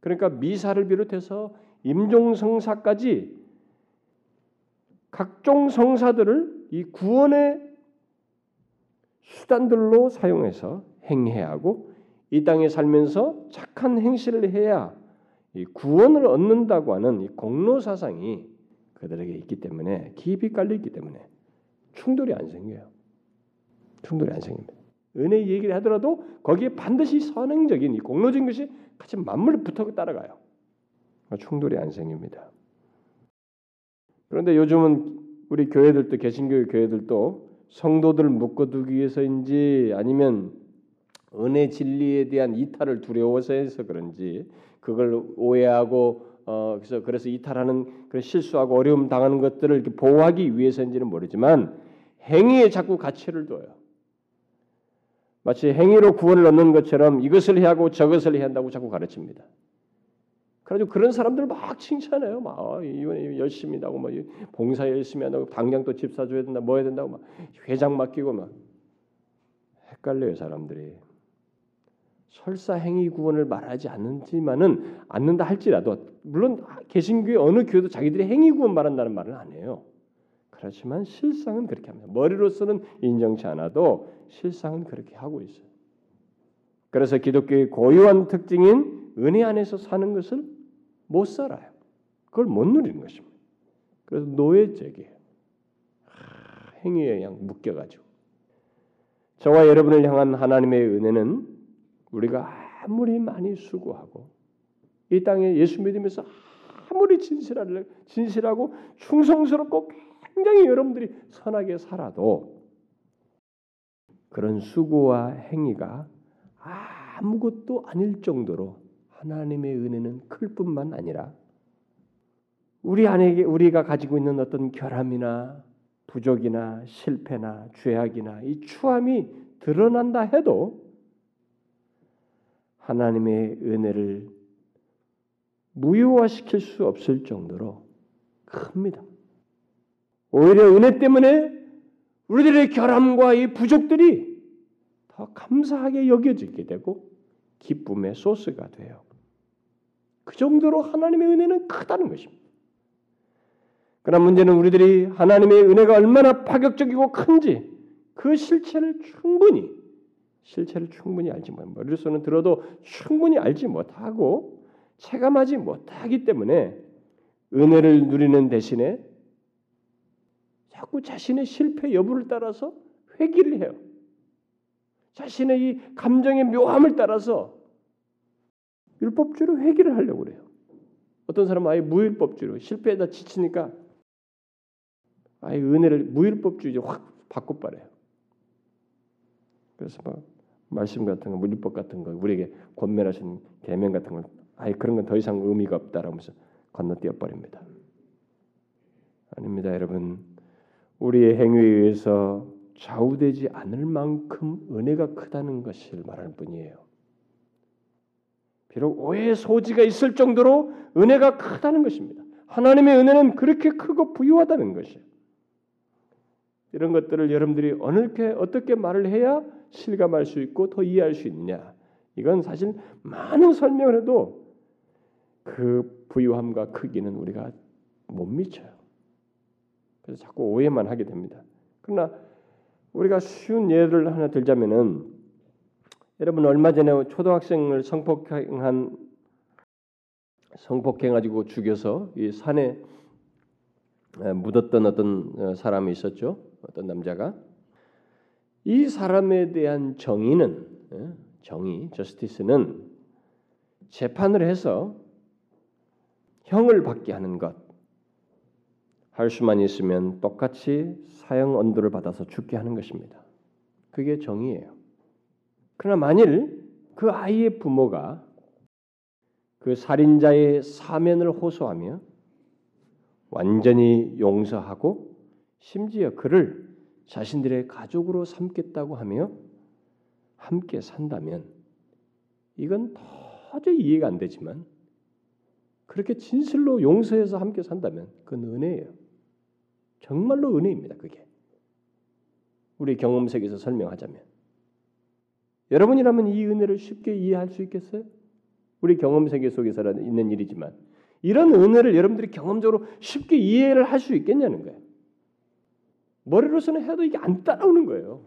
그러니까 미사를 비롯해서 임종 성사까지 각종 성사들을 이 구원의 수단들로 사용해서 행해야 하고 이 땅에 살면서 착한 행실을 해야 이 구원을 얻는다고 하는 이 공로 사상이 그들에게 있기 때문에 깊이 깔려 있기 때문에 충돌이 안 생겨요. 충돌이 안 생깁니다. 은혜 얘기를 하더라도 거기에 반드시 선행적인 이 공로적인 것이 같이 맞물려 붙어 따라가요. 충돌이 안 생깁니다. 그런데 요즘은 우리 교회들도 개신교 교회들도 성도들을 묶어두기 위해서인지 아니면 은혜 진리에 대한 이탈을 두려워서 해서 그런지 그걸 오해하고 어 그래서 그래서 이탈하는 그 실수하고 어려움 당하는 것들을 보호하기 위해서인지는 모르지만 행위에 자꾸 가치를 둬요. 마치 행위로 구원을 얻는 것처럼 이것을 해야 하고 저것을 해야 한다고 자꾸 가르칩니다. 그래가지고 그런 사람들 막 칭찬해요. 막 어, 이번 열심히 하고 뭐 봉사 열심히 한다고 당장 또 집 사 줘야 된다, 뭐 해야 된다고 막 회장 맡기고 막 헷갈려요 사람들이. 설사 행위 구원을 말하지 않는지만은 않는다 할지라도 물론 개신교의 어느 교회도 자기들이 행위 구원 말한다는 말은 안 해요. 그렇지만 실상은 그렇게 합니다. 머리로서는 인정치 않아도 실상은 그렇게 하고 있어요. 그래서 기독교의 고유한 특징인 은혜 안에서 사는 것을 못 살아요. 그걸 못 누리는 것입니다. 그래서 노예적이에요. 행위에 그냥 묶여가지고. 저와 여러분을 향한 하나님의 은혜는 우리가 아무리 많이 수고하고 이 땅에 예수 믿으면서 아무리 진실하고, 충성스럽고 굉장히 여러분들이 선하게 살아도 그런 수고와 행위가 아무것도 아닐 정도로 하나님의 은혜는 클 뿐만 아니라 우리 안에 우리가 가지고 있는 어떤 결함이나 부족이나 실패나 죄악이나 이 추함이 드러난다 해도 하나님의 은혜를 무효화시킬 수 없을 정도로 큽니다. 오히려 은혜 때문에 우리들의 결함과 이 부족들이 더 감사하게 여겨지게 되고 기쁨의 소스가 돼요. 그 정도로 하나님의 은혜는 크다는 것입니다. 그러나 문제는 우리들이 하나님의 은혜가 얼마나 파격적이고 큰지 그 실체를 충분히 실체를 충분히 알지 못 머리로서는 들어도 충분히 알지 못하고 체감하지 못하기 때문에 은혜를 누리는 대신에 자꾸 자신의 실패 여부를 따라서 회귀를 해요. 자신의 이 감정의 묘함을 따라서 율법주로 회귀를 하려고 그래요. 어떤 사람은 아예 무율법주로 실패에다 지치니까 아예 은혜를 무율법주의 확 바꿔버려요. 그래서 막 말씀 같은 거, 물리법 같은 거, 우리에게 권면하신 계명 같은 걸 아예 그런 건 더 이상 의미가 없다라면서 건너뛰어 버립니다. 아닙니다, 여러분. 우리의 행위에 의해서 좌우되지 않을 만큼 은혜가 크다는 것을 말할 뿐이에요. 비록 오해의 소지가 있을 정도로 은혜가 크다는 것입니다. 하나님의 은혜는 그렇게 크고 부유하다는 것이에요. 이런 것들을 여러분들이 어떻게 어떻게 말을 해야 실감할 수 있고 더 이해할 수 있느냐? 이건 사실 많은 설명을 해도 그 부유함과 크기는 우리가 못 미쳐요. 그래서 자꾸 오해만 하게 됩니다. 그러나 우리가 쉬운 예를 하나 들자면은 여러분 얼마 전에 초등학생을 성폭행한 성폭행 가지고 죽여서 이 산에 묻었던 어떤 어, 사람이 있었죠. 어떤 남자가 이 사람에 대한 정의는 정의, 저스티스는 재판을 해서 형을 받게 하는 것, 할 수만 있으면 똑같이 사형 언도를 받아서 죽게 하는 것입니다. 그게 정의예요. 그러나 만일 그 아이의 부모가 그 살인자의 사면을 호소하며 완전히 용서하고 심지어 그를 자신들의 가족으로 삼겠다고 하며 함께 산다면 이건 도저히 이해가 안 되지만 그렇게 진실로 용서해서 함께 산다면 그건 은혜예요. 정말로 은혜입니다. 그게 우리 경험 세계에서 설명하자면 여러분이라면 이 은혜를 쉽게 이해할 수 있겠어요? 우리 경험 세계 속에서 있는 일이지만 이런 은혜를 여러분들이 경험적으로 쉽게 이해를 할 수 있겠냐는 거예요. 머리로서는 해도 이게 안 따라오는 거예요.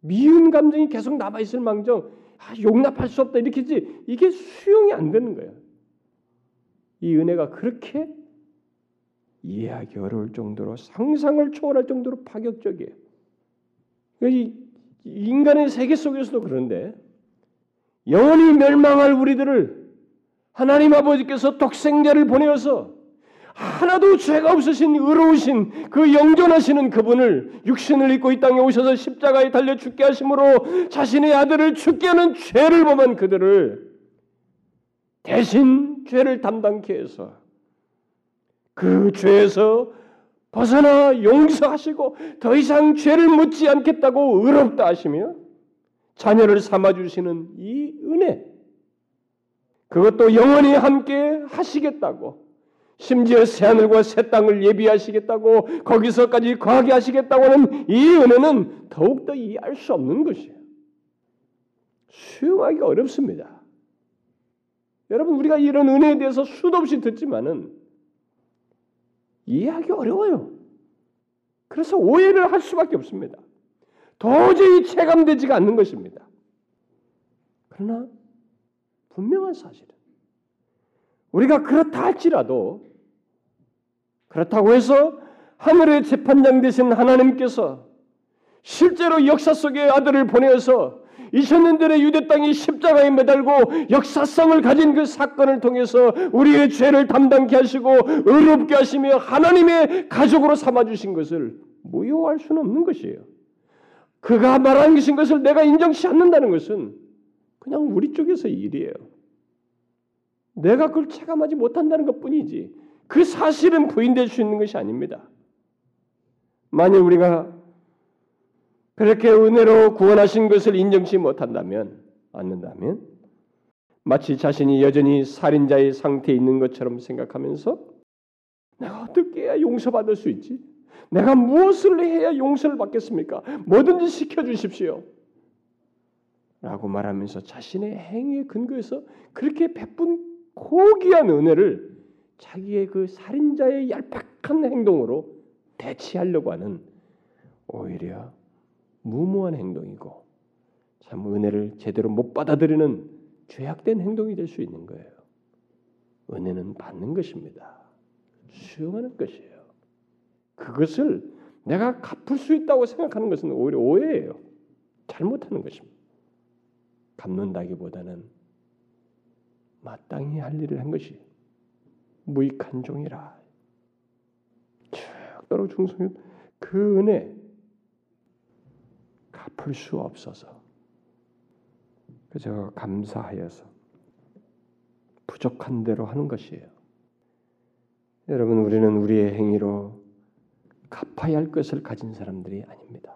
미운 감정이 계속 남아 있을 망정 아, 용납할 수 없다 이렇게지 이게 수용이 안 되는 거예요. 이 은혜가 그렇게 이해하기 어려울 정도로 상상을 초월할 정도로 파격적이에요. 이 인간의 세계 속에서도 그런데 영원히 멸망할 우리들을 하나님 아버지께서 독생자를 보내어서 하나도 죄가 없으신 의로우신 그 영존하시는 그분을 육신을 입고 이 땅에 오셔서 십자가에 달려 죽게 하심으로 자신의 아들을 죽게 하는 죄를 범한 그들을 대신 죄를 담당케 해서 그 죄에서 벗어나 용서하시고 더 이상 죄를 묻지 않겠다고 의롭다 하시며 자녀를 삼아 주시는 이 은혜 그것도 영원히 함께 하시겠다고 심지어 새 하늘과 새 땅을 예비하시겠다고 거기서까지 거하게 하시겠다고 하는 이 은혜는 더욱더 이해할 수 없는 것이에요. 수용하기 어렵습니다. 여러분 우리가 이런 은혜에 대해서 수도 없이 듣지만은 이해하기 어려워요. 그래서 오해를 할 수밖에 없습니다. 도저히 체감되지가 않는 것입니다. 그러나 분명한 사실은 우리가 그렇다 할지라도 그렇다고 해서 하늘의 재판장 되신 하나님께서 실제로 역사 속에 아들을 보내어서 2000년 전에 유대 땅이 십자가에 매달고 역사성을 가진 그 사건을 통해서 우리의 죄를 담당케 하시고 의롭게 하시며 하나님의 가족으로 삼아 주신 것을 무효할 수는 없는 것이에요. 그가 말한 것인 것을 내가 인정치 않는다는 것은 그냥 우리 쪽에서 일이에요. 내가 그걸 체감하지 못한다는 것 뿐이지 그 사실은 부인될 수 있는 것이 아닙니다. 만약 우리가 그렇게 은혜로 구원하신 것을 인정치 못한다면 않는다면 마치 자신이 여전히 살인자의 상태에 있는 것처럼 생각하면서 내가 어떻게 해야 용서받을 수 있지? 내가 무엇을 해야 용서를 받겠습니까? 뭐든지 시켜 주십시오. 라고 말하면서 자신의 행위에 근거해서 그렇게 베푼 고귀한 은혜를 자기의 그 살인자의 얄팍한 행동으로 대치하려고 하는 오히려 무모한 행동이고 참 은혜를 제대로 못 받아들이는 죄악된 행동이 될 수 있는 거예요. 은혜는 받는 것입니다. 수용하는 것이에요. 그것을 내가 갚을 수 있다고 생각하는 것은 오히려 오해예요. 잘못하는 것입니다. 갚는다기보다는 마땅히 할 일을 한 것이 무익한 종이라. 죽도록 충성해 그 은혜 갚을 수 없어서 그저 감사하여서 부족한 대로 하는 것이에요. 여러분 우리는 우리의 행위로 갚아야 할 것을 가진 사람들이 아닙니다.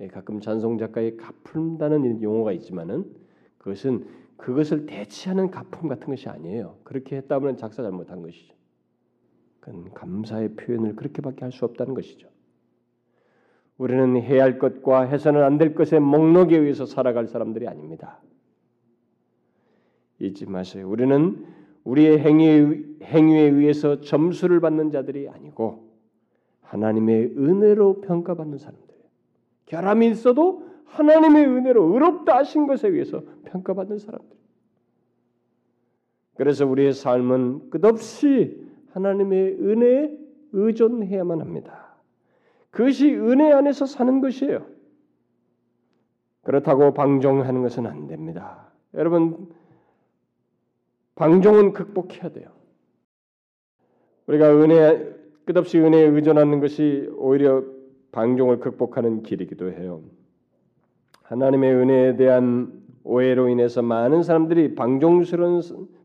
예, 가끔 찬송 작가의 갚는다는 용어가 있지만은 그것은 그것을 대체하는 갚음 같은 것이 아니에요. 그렇게 했다면 작사 잘못한 것이죠. 그건 감사의 표현을 그렇게밖에 할 수 없다는 것이죠. 우리는 해야 할 것과 해서는 안 될 것의 목록에 의해서 살아갈 사람들이 아닙니다. 잊지 마세요. 우리는 우리의 행위에, 행위에 의해서 점수를 받는 자들이 아니고 하나님의 은혜로 평가받는 사람들이에요. 결함이 있어도 하나님의 은혜로 의롭다 하신 것에 의해서 평가받는 사람들. 그래서 우리의 삶은 끝없이 하나님의 은혜에 의존해야만 합니다. 그것이 은혜 안에서 사는 것이에요. 그렇다고 방종하는 것은 안 됩니다. 여러분 방종은 극복해야 돼요. 우리가 은혜 끝없이 은혜에 의존하는 것이 오히려 방종을 극복하는 길이기도 해요. 하나님의 은혜에 대한 오해로 인해서 많은 사람들이 방종스러운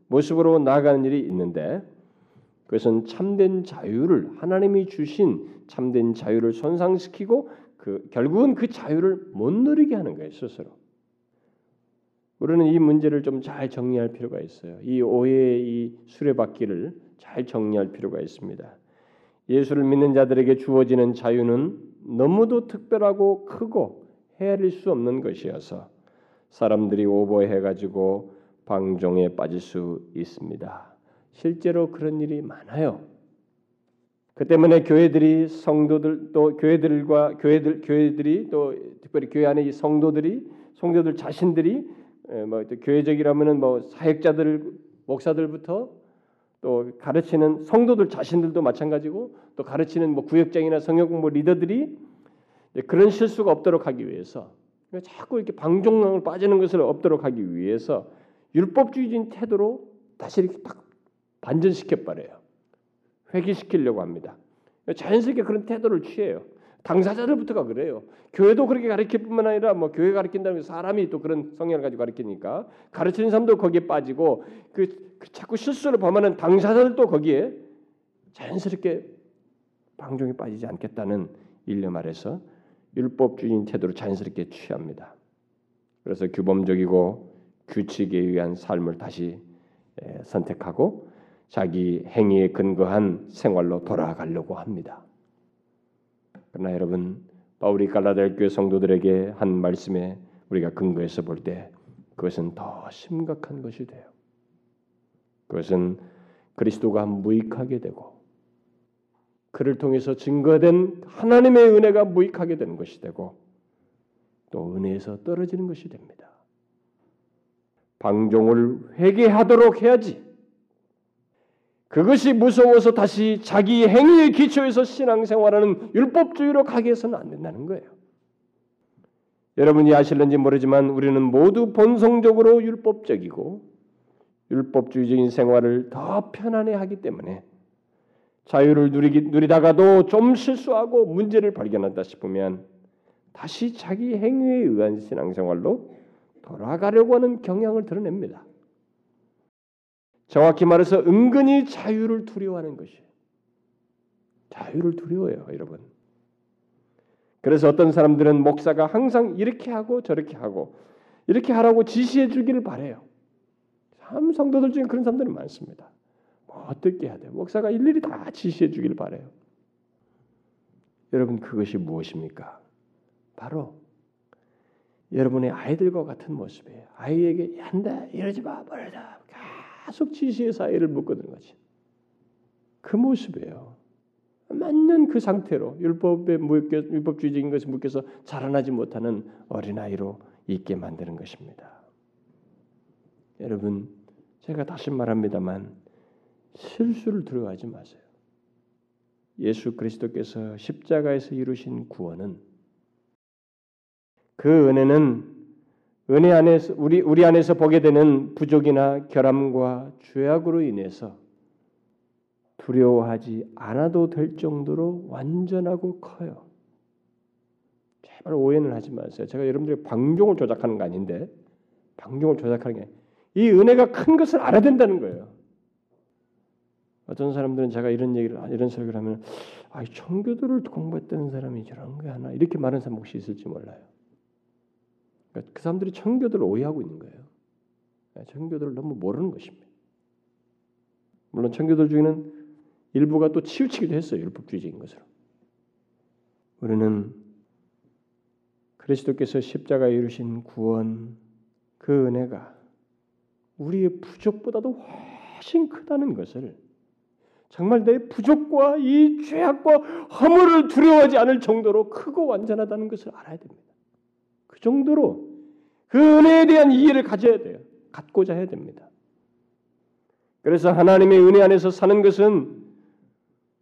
모습으로 나아가는 일이 있는데 그것은 참된 자유를 하나님이 주신 참된 자유를 손상시키고 그 결국은 그 자유를 못 누리게 하는 거예요 스스로. 우리는 이 문제를 좀 잘 정리할 필요가 있어요. 이 오해의 이 수레바퀴를 잘 정리할 필요가 있습니다. 예수를 믿는 자들에게 주어지는 자유는 너무도 특별하고 크고 헤아릴 수 없는 것이어서 사람들이 오버해 가지고 방종에 빠질 수 있습니다. 실제로 그런 일이 많아요. 그 때문에 교회들이 성도들 또 교회들과 교회들 교회들이 또 특별히 교회 안에 이 성도들이 성도들 자신들이 뭐 교회적이라면은 뭐 사역자들 목사들부터 또 가르치는 성도들 자신들도 마찬가지고 또 가르치는 뭐 구역장이나 성역 공부 리더들이 그런 실수가 없도록 하기 위해서 자꾸 이렇게 방종망을 빠지는 것을 없도록 하기 위해서 율법주의적인 태도로 다시 이렇게 딱 반전시켜 버려요. 회귀시키려고 합니다. 자연스럽게 그런 태도를 취해요. 당사자들부터가 그래요. 교회도 그렇게 가르칠 뿐만 아니라 뭐 교회 가르친다는 사람이 또 그런 성향을 가지고 가르치니까 가르치는 사람도 거기에 빠지고 그, 그 자꾸 실수를 범하는 당사자들도 거기에 자연스럽게 방종에 빠지지 않겠다는 일념 아래서 율법주의인 태도를 자연스럽게 취합니다. 그래서 규범적이고 규칙에 의한 삶을 다시 선택하고 자기 행위에 근거한 생활로 돌아가려고 합니다. 그러나 여러분 바울이 갈라디아 교회 성도들에게 한 말씀에 우리가 근거해서 볼 때 그것은 더 심각한 것이 돼요. 그것은 그리스도가 무익하게 되고 그를 통해서 증거된 하나님의 은혜가 무익하게 되는 것이 되고 또 은혜에서 떨어지는 것이 됩니다. 방종을 회개하도록 해야지. 그것이 무서워서 다시 자기 행위의 기초에서 신앙생활하는 율법주의로 가게 해서는 안 된다는 거예요. 여러분이 아실는지 모르지만 우리는 모두 본성적으로 율법적이고 율법주의적인 생활을 더 편안해 하기 때문에 자유를 누리기, 누리다가도 좀 실수하고 문제를 발견한다 싶으면 다시 자기 행위에 의한 신앙생활로 돌아가려고 하는 경향을 드러냅니다. 정확히 말해서 은근히 자유를 두려워하는 것이 자유를 두려워해요, 여러분. 그래서 어떤 사람들은 목사가 항상 이렇게 하고 저렇게 하고 이렇게 하라고 지시해 주기를 바래요. 참 성도들 중에 그런 사람들이 많습니다. 뭐 어떻게 해야 돼? 목사가 일일이 다 지시해 주기를 바래요. 여러분 그것이 무엇입니까? 바로 여러분의 아이들과 같은 모습이에요. 아이에게 한다 이러지 마, 말자 계속 지시해서 아이를 묶어두는 거지. 그 모습이에요. 맞는 그 상태로 율법에 묶여 율법주의적인 것에 묶여서 자라나지 못하는 어린 아이로 있게 만드는 것입니다. 여러분, 제가 다시 말합니다만 실수를 들어가지 마세요. 예수 그리스도께서 십자가에서 이루신 구원은 그 은혜는 은혜 안에서 우리 우리 안에서 보게 되는 부족이나 결함과 죄악으로 인해서 두려워하지 않아도 될 정도로 완전하고 커요. 제발 오해는 하지 마세요. 제가 여러분들의 방종을 조작하는 거 아닌데 방종을 조작하는 게 이 은혜가 큰 것을 알아야 된다는 거예요. 어떤 사람들은 제가 이런 얘기를 이런 설교를 하면 아, 청교도를 공부했던 사람이 저런 게 하나 이렇게 말하는 사람 혹시 있을지 몰라요. 그러니까 그 사람들이 청교도를 오해하고 있는 거예요. 네, 청교도를 너무 모르는 것입니다. 물론 청교도 중에는 일부가 또 치우치기도 했어요. 율법주의적인 것으로. 우리는 그리스도께서 십자가에 이루신 구원 그 은혜가 우리의 부족보다도 훨씬 크다는 것을 정말 내 부족과 이 죄악과 허물을 두려워하지 않을 정도로 크고 완전하다는 것을 알아야 됩니다. 그 정도로 그 은혜에 대한 이해를 가져야 돼요. 갖고자 해야 됩니다. 그래서 하나님의 은혜 안에서 사는 것은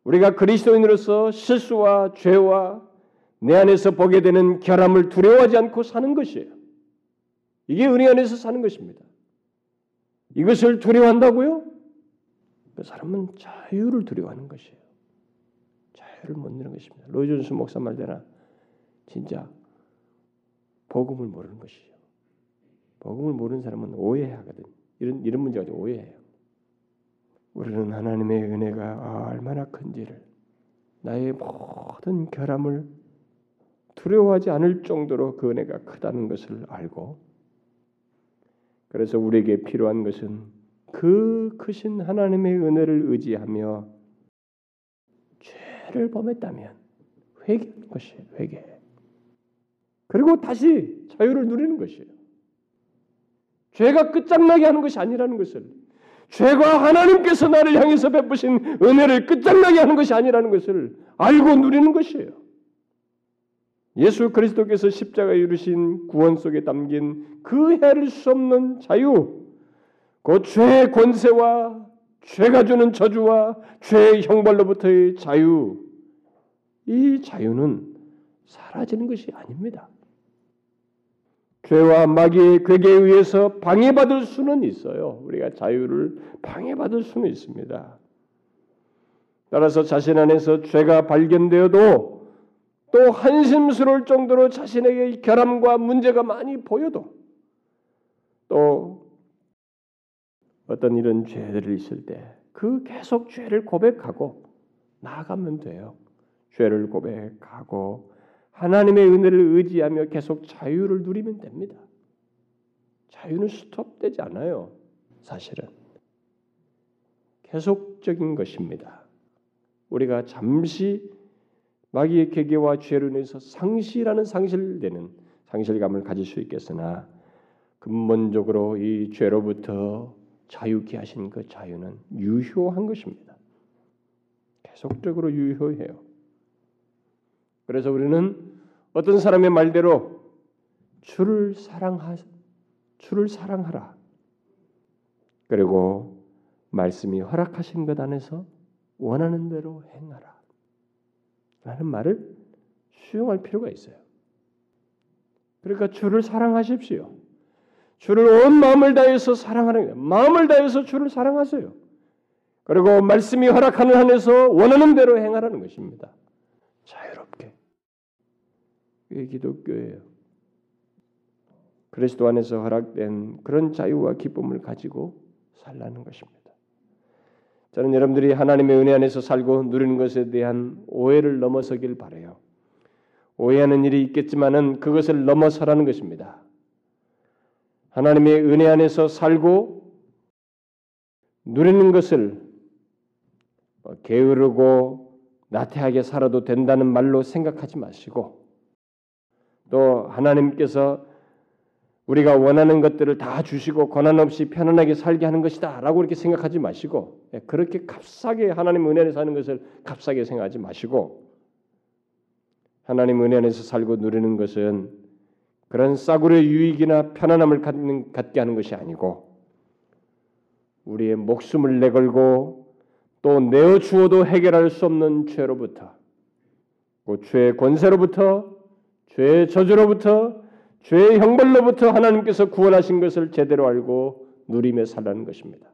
우리가 그리스도인으로서 실수와 죄와 내 안에서 보게 되는 결함을 두려워하지 않고 사는 것이에요. 이게 은혜 안에서 사는 것입니다. 이것을 두려워한다고요? 그 사람은 자유를 두려워하는 것이에요. 자유를 못 누리는 것입니다. 로이존스 목사 말대나 진짜 복음을 모르는 것이죠. 복음을 모르는 사람은 오해하거든. 이런 이런 문제가 오해해요. 우리는 하나님의 은혜가 얼마나 큰지를 나의 모든 결함을 두려워하지 않을 정도로 그 은혜가 크다는 것을 알고 그래서 우리에게 필요한 것은 그 크신 하나님의 은혜를 의지하며 죄를 범했다면 회개하는 것이에요. 회개. 그리고 다시 자유를 누리는 것이에요. 죄가 끝장나게 하는 것이 아니라는 것을 죄가 하나님께서 나를 향해서 베푸신 은혜를 끝장나게 하는 것이 아니라는 것을 알고 누리는 것이에요. 예수 그리스도께서 십자가에 이루신 구원 속에 담긴 그 헤아릴 수 없는 자유, 그 죄의 권세와 죄가 주는 저주와 죄의 형벌로부터의 자유, 이 자유는 사라지는 것이 아닙니다. 죄와 마귀의 괴계에 의해서 방해받을 수는 있어요. 우리가 자유를 방해받을 수는 있습니다. 따라서 자신 안에서 죄가 발견되어도 또 한심스러울 정도로 자신에게 결함과 문제가 많이 보여도 또 어떤 이런 죄들이 있을 때 그 계속 죄를 고백하고 나아가면 돼요. 죄를 고백하고 하나님의 은혜를 의지하며 계속 자유를 누리면 됩니다. 자유는 스톱되지 않아요. 사실은 계속적인 것입니다. 우리가 잠시 마귀의 계계와 죄로 인해서 상실하는 상실되는 상실감을 가질 수 있겠으나 근본적으로 이 죄로부터 자유케 하신 그 자유는 유효한 것입니다. 계속적으로 유효해요. 그래서 우리는 어떤 사람의 말대로 주를 사랑하 주를 사랑하라. 그리고 말씀이 허락하신 것 안에서 원하는 대로 행하라. 라는 말을 수용할 필요가 있어요. 그러니까 주를 사랑하십시오. 주를 온 마음을 다해서 사랑하는 거예요. 마음을 다해서 주를 사랑하세요. 그리고 말씀이 허락하는 한에서 원하는 대로 행하라는 것입니다. 자유롭 게. 이게 기독교예요. 그리스도 안에서 허락된 그런 자유와 기쁨을 가지고 살라는 것입니다. 저는 여러분들이 하나님의 은혜 안에서 살고 누리는 것에 대한 오해를 넘어서길 바래요. 오해하는 일이 있겠지만은 그것을 넘어서라는 것입니다. 하나님의 은혜 안에서 살고 누리는 것을 게으르고 나태하게 살아도 된다는 말로 생각하지 마시고 또 하나님께서 우리가 원하는 것들을 다 주시고 고난 없이 편안하게 살게 하는 것이다라고 이렇게 생각하지 마시고 예, 그렇게 값싸게 하나님 은혜 안에서 하는 것을 값싸게 생각하지 마시고 하나님 은혜 안에서 살고 누리는 것은 그런 싸구려 유익이나 편안함을 갖게 하는 것이 아니고 우리의 목숨을 내걸고 또 내어 주어도 해결할 수 없는 죄로부터 그 죄의 권세로부터 죄의 저주로부터 죄의 형벌로부터 하나님께서 구원하신 것을 제대로 알고 누리며 살라는 것입니다.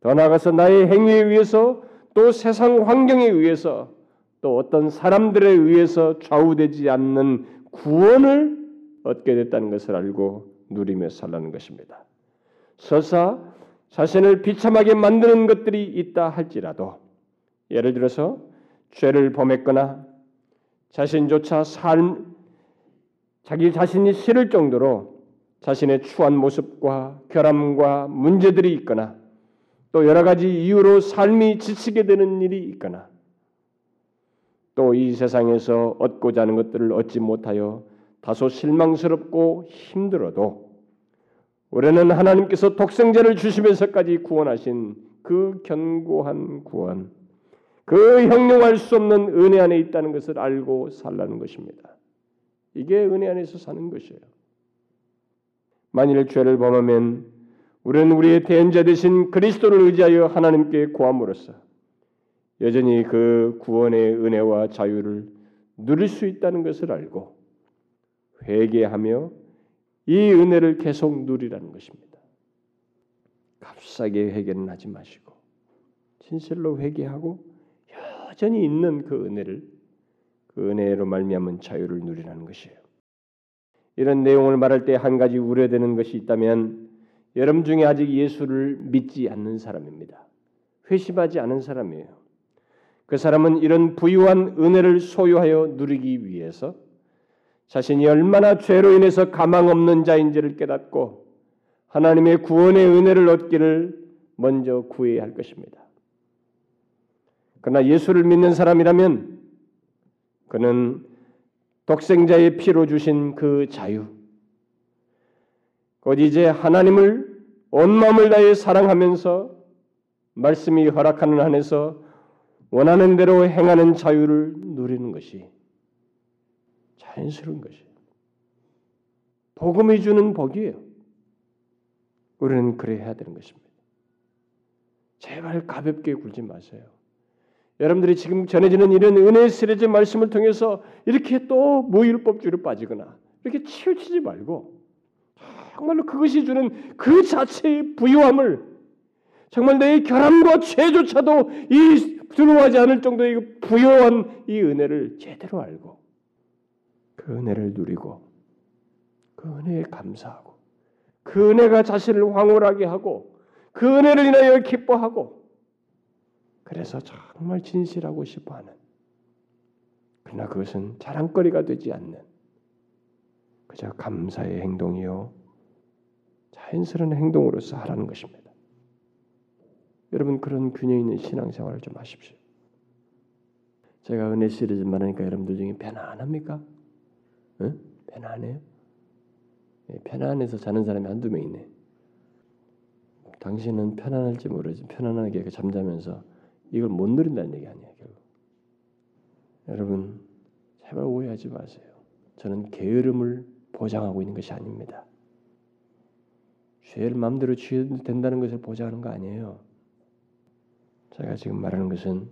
더 나아가서 나의 행위에 의해서 또 세상 환경에 의해서 또 어떤 사람들에 의해서 좌우되지 않는 구원을 얻게 됐다는 것을 알고 누리며 살라는 것입니다. 서사 자신을 비참하게 만드는 것들이 있다 할지라도 예를 들어서 죄를 범했거나 자신조차 삶 자기 자신이 싫을 정도로 자신의 추한 모습과 결함과 문제들이 있거나 또 여러 가지 이유로 삶이 지치게 되는 일이 있거나 또 이 세상에서 얻고자 하는 것들을 얻지 못하여 다소 실망스럽고 힘들어도 올해는 하나님께서 독생자를 주시면서까지 구원하신 그 견고한 구원, 그 형용할 수 없는 은혜 안에 있다는 것을 알고 살라는 것입니다. 이게 은혜 안에서 사는 것이에요. 만일 죄를 범하면 우리는 우리의 대언자 되신 그리스도를 의지하여 하나님께 구함으로써 여전히 그 구원의 은혜와 자유를 누릴 수 있다는 것을 알고 회개하며 이 은혜를 계속 누리라는 것입니다. 값싸게 회개는 하지 마시고 진실로 회개하고 여전히 있는 그 은혜를 그 은혜로 말미암은 자유를 누리라는 것이에요. 이런 내용을 말할 때 한 가지 우려되는 것이 있다면 여러분 중에 아직 예수를 믿지 않는 사람입니다. 회심하지 않은 사람이에요. 그 사람은 이런 부유한 은혜를 소유하여 누리기 위해서 자신이 얼마나 죄로 인해서 가망 없는 자인지를 깨닫고 하나님의 구원의 은혜를 얻기를 먼저 구해야 할 것입니다. 그러나 예수를 믿는 사람이라면 그는 독생자의 피로 주신 그 자유, 곧 이제 하나님을 온 마음을 다해 사랑하면서 말씀이 허락하는 한에서 원하는 대로 행하는 자유를 누리는 것이 자연스러운 것이에요. 복음이 주는 복이에요. 우리는 그래야 되는 것입니다. 제발 가볍게 굴지 마세요. 여러분들이 지금 전해지는 이런 은혜의 시리즈 말씀을 통해서 이렇게 또 무율법주의로 빠지거나 이렇게 치우치지 말고 정말로 그것이 주는 그 자체의 부유함을 정말 내 결함과 죄조차도 이 두려워하지 않을 정도의 부유한 이 은혜를 제대로 알고 그 은혜를 누리고 그 은혜에 감사하고 그 은혜가 자신을 황홀하게 하고 그 은혜를 인하여 기뻐하고 그래서 정말 진실하고 싶어 하는 그러나 그것은 자랑거리가 되지 않는 그저 감사의 행동이요 자연스러운 행동으로서 하라는 것입니다. 여러분 그런 균형 있는 신앙생활을 좀 하십시오. 제가 은혜 시리즈 말하니까 여러분들 중에 편안합니까? 응? 편안해요? 예, 편안해서 자는 사람이 한두 명 있네. 당신은 편안할지 모르지 편안하게 잠자면서 이걸 못 누린다는 얘기 아니야 결국. 여러분 제발 오해하지 마세요. 저는 게으름을 보장하고 있는 것이 아닙니다. 죄를 마음대로 지어도 된다는 것을 보장하는 거 아니에요. 제가 지금 말하는 것은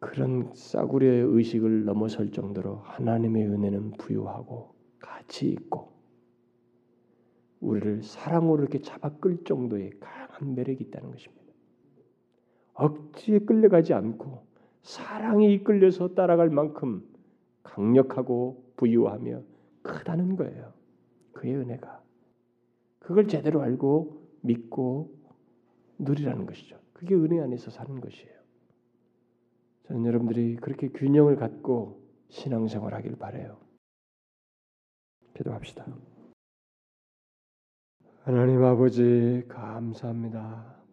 그런 싸구려의 의식을 넘어설 정도로 하나님의 은혜는 부유하고 가치 있고 우리를 사랑으로 이렇게 잡아 끌 정도의 강한 매력이 있다는 것입니다. 억지에 끌려가지 않고 사랑이 이끌려서 따라갈 만큼 강력하고 부유하며 크다는 거예요. 그의 은혜가. 그걸 제대로 알고 믿고 누리라는 것이죠. 그게 은혜 안에서 사는 것이에요. 저는 여러분들이 그렇게 균형을 갖고 신앙생활 하길 바래요. 기도합시다. 하나님 아버지 감사합니다.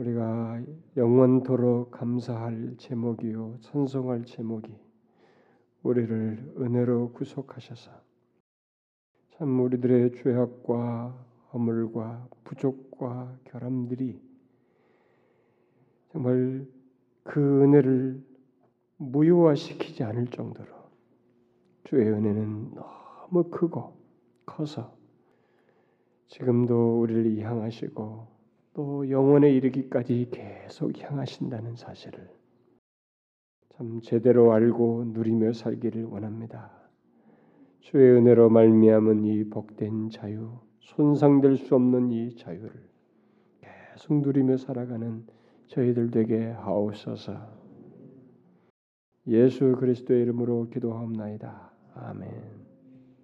우리가 영원토록 감사할 제목이요 찬송할 제목이 우리를 은혜로 구속하셔서 참 우리들의 죄악과 허물과 부족과 결함들이 정말 그 은혜를 무효화시키지 않을 정도로 주의 은혜는 너무 크고 커서 지금도 우리를 향하시고 또 영원에 이르기까지 계속 향하신다는 사실을 참 제대로 알고 누리며 살기를 원합니다. 주의 은혜로 말미암은 이 복된 자유, 손상될 수 없는 이 자유를 계속 누리며 살아가는 저희들 되게 하옵소서. 예수 그리스도의 이름으로 기도하옵나이다. 아멘.